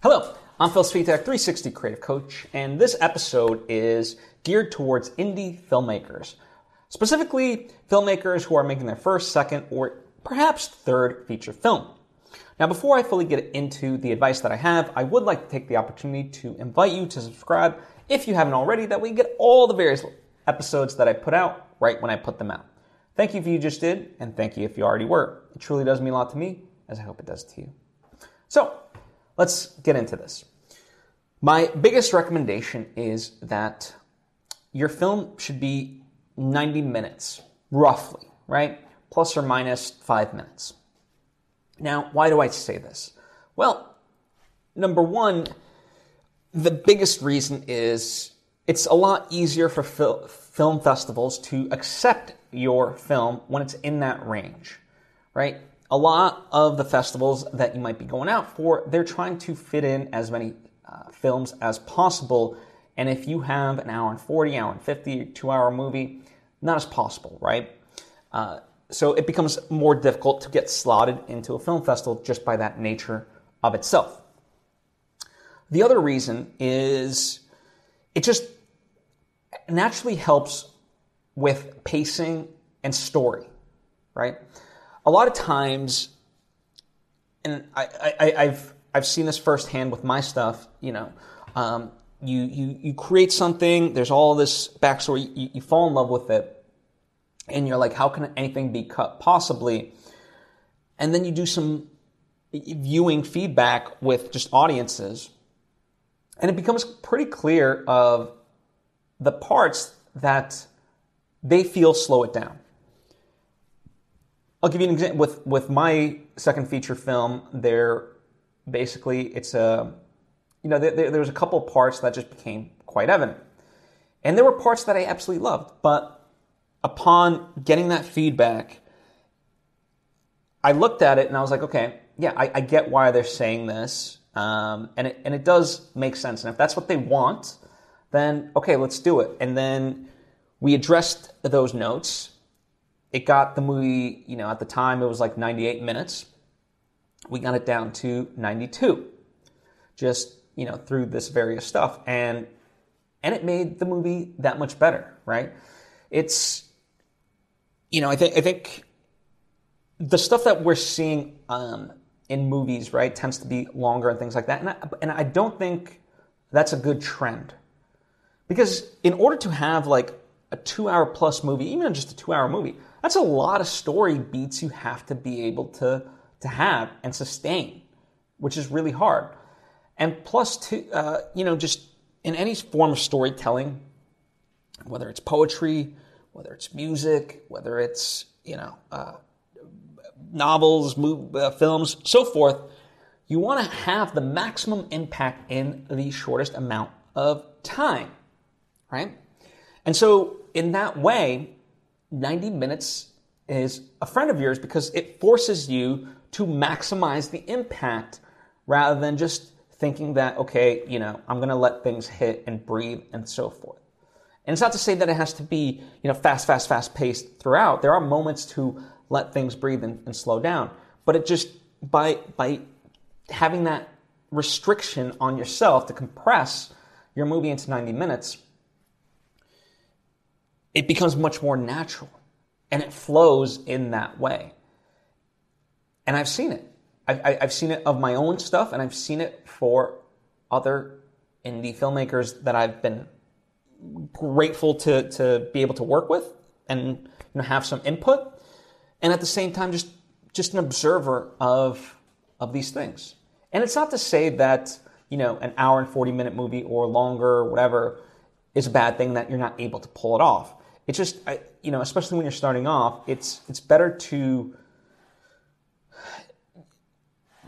Hello, I'm Phil Svitek, 360 Creative Coach, and this episode is geared towards indie filmmakers, specifically filmmakers who are making their first, second, or perhaps third feature film. Now, before I fully get into the advice that I have, I would like to take the opportunity to invite you to subscribe if you haven't already, that we get all the various episodes that I put out right when I put them out. Thank you if you just did, and thank you if you already were. It truly does mean a lot to me, as I hope it does to you. So, let's get into this. My biggest recommendation is that your film should be 90 minutes, roughly, right? Plus or minus five minutes. Now, why do I say this? Well, number one, the biggest reason is it's a lot easier for fil- film festivals to accept your film when it's in that range, right? A lot of the festivals that you might be going out for, they're trying to fit in as many uh, films as possible. And if you have an hour and 40, hour and 50, two hour movie, not as possible, right? Uh, so it becomes more difficult to get slotted into a film festival just by that nature of itself. The other reason is it just naturally helps with pacing and story, right? A lot of times, and I, have I've seen this firsthand with my stuff. You know, um, you you you create something. There's all this backstory. You, you fall in love with it, and you're like, how can anything be cut possibly? And then you do some viewing feedback with just audiences, and it becomes pretty clear of the parts that they feel slow it down. I'll give you an example with with my second feature film. There, basically, it's a you know there, there was a couple parts that just became quite evident, and there were parts that I absolutely loved. But upon getting that feedback, I looked at it and I was like, okay, yeah, I, I get why they're saying this, um, and it and it does make sense. And if that's what they want, then okay, let's do it. And then we addressed those notes it got the movie, you know, at the time it was like 98 minutes. We got it down to 92, just, you know, through this various stuff. And, and it made the movie that much better, right? It's, you know, I think, I think the stuff that we're seeing, um, in movies, right, tends to be longer and things like that. And I, and I don't think that's a good trend. Because in order to have like a two hour plus movie, even just a two hour movie, that's a lot of story beats you have to be able to, to have and sustain, which is really hard. And plus, to, uh, you know, just in any form of storytelling, whether it's poetry, whether it's music, whether it's, you know, uh, novels, move, uh, films, so forth, you want to have the maximum impact in the shortest amount of time, right? And so, in that way, 90 minutes is a friend of yours because it forces you to maximize the impact rather than just thinking that, okay, you know, I'm going to let things hit and breathe and so forth. And it's not to say that it has to be, you know, fast, fast, fast paced throughout. There are moments to let things breathe and, and slow down. But it just, by, by having that restriction on yourself to compress your movie into 90 minutes, it becomes much more natural and it flows in that way. And I've seen it. I've, I've seen it of my own stuff and I've seen it for other indie filmmakers that I've been grateful to, to be able to work with and you know, have some input. And at the same time, just, just an observer of, of these things. And it's not to say that, you know, an hour and 40 minute movie or longer or whatever is a bad thing that you're not able to pull it off. It's just, you know, especially when you're starting off, it's it's better to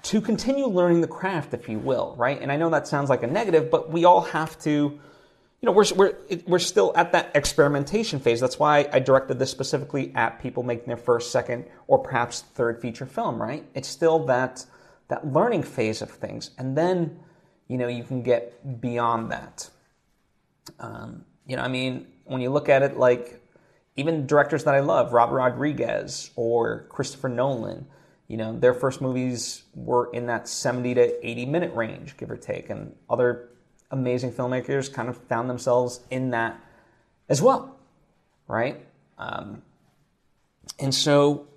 to continue learning the craft, if you will, right? And I know that sounds like a negative, but we all have to, you know, we're we're we're still at that experimentation phase. That's why I directed this specifically at people making their first, second, or perhaps third feature film, right? It's still that that learning phase of things, and then you know you can get beyond that. Um, you know, I mean, when you look at it like even directors that I love, Robert Rodriguez or Christopher Nolan, you know, their first movies were in that 70 to 80 minute range, give or take. And other amazing filmmakers kind of found themselves in that as well, right? Um, and so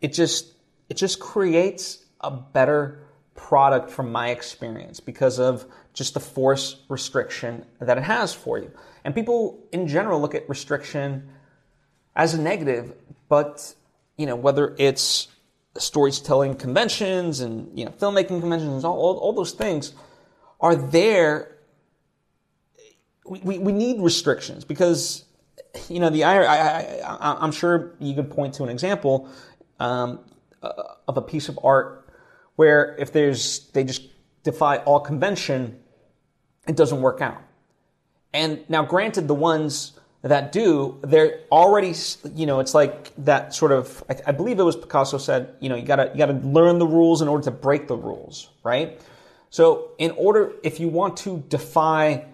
it just it just creates a better product from my experience because of just the force restriction that it has for you. And people in general look at restriction as a negative, but you know, whether it's storytelling conventions and you know, filmmaking conventions, all, all, all those things are there. We, we, we need restrictions because you know the I, I, I, I'm sure you could point to an example um, of a piece of art where if there's they just defy all convention, it doesn't work out. And now, granted, the ones that do, they're already, you know, it's like that sort of. I, I believe it was Picasso said, you know, you gotta you gotta learn the rules in order to break the rules, right? So, in order, if you want to defy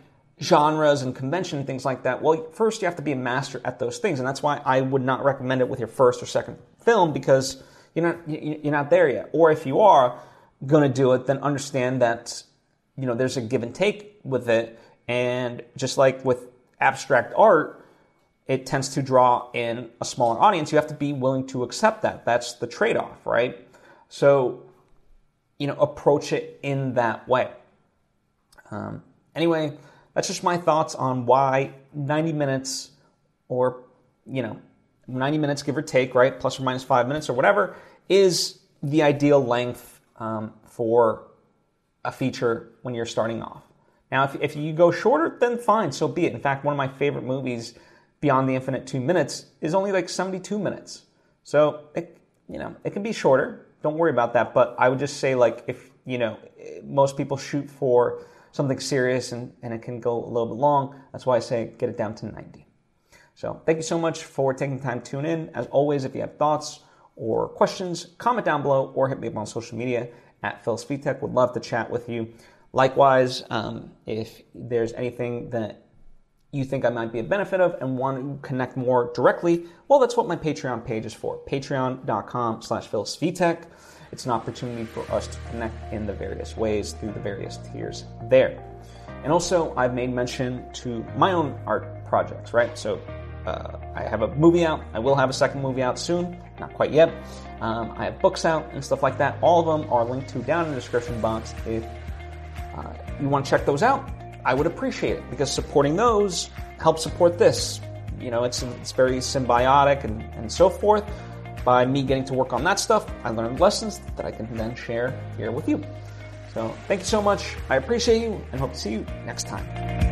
genres and convention and things like that, well, first you have to be a master at those things, and that's why I would not recommend it with your first or second film because you're not you're not there yet. Or if you are going to do it, then understand that you know there's a give and take with it, and just like with abstract art, it tends to draw in a smaller audience. You have to be willing to accept that. That's the trade off, right? So, you know, approach it in that way. Um, anyway, that's just my thoughts on why 90 minutes or, you know, 90 minutes, give or take, right? Plus or minus five minutes or whatever, is the ideal length um, for a feature when you're starting off. Now, if, if you go shorter, then fine, so be it. In fact, one of my favorite movies, Beyond the Infinite Two Minutes, is only like 72 minutes. So, it, you know, it can be shorter. Don't worry about that. But I would just say, like, if, you know, most people shoot for something serious and, and it can go a little bit long, that's why I say get it down to 90. So, thank you so much for taking the time to tune in. As always, if you have thoughts or questions, comment down below or hit me up on social media at Phil Svitek. Would love to chat with you. Likewise, um, if there's anything that you think I might be a benefit of and want to connect more directly, well, that's what my Patreon page is for. Patreon.com slash Phil. It's an opportunity for us to connect in the various ways through the various tiers there. And also, I've made mention to my own art projects, right? So uh, I have a movie out. I will have a second movie out soon, not quite yet. Um, I have books out and stuff like that. All of them are linked to down in the description box if uh, you want to check those out. I would appreciate it because supporting those helps support this. You know, it's, it's very symbiotic and, and so forth. By me getting to work on that stuff, I learned lessons that I can then share here with you. So thank you so much. I appreciate you and hope to see you next time.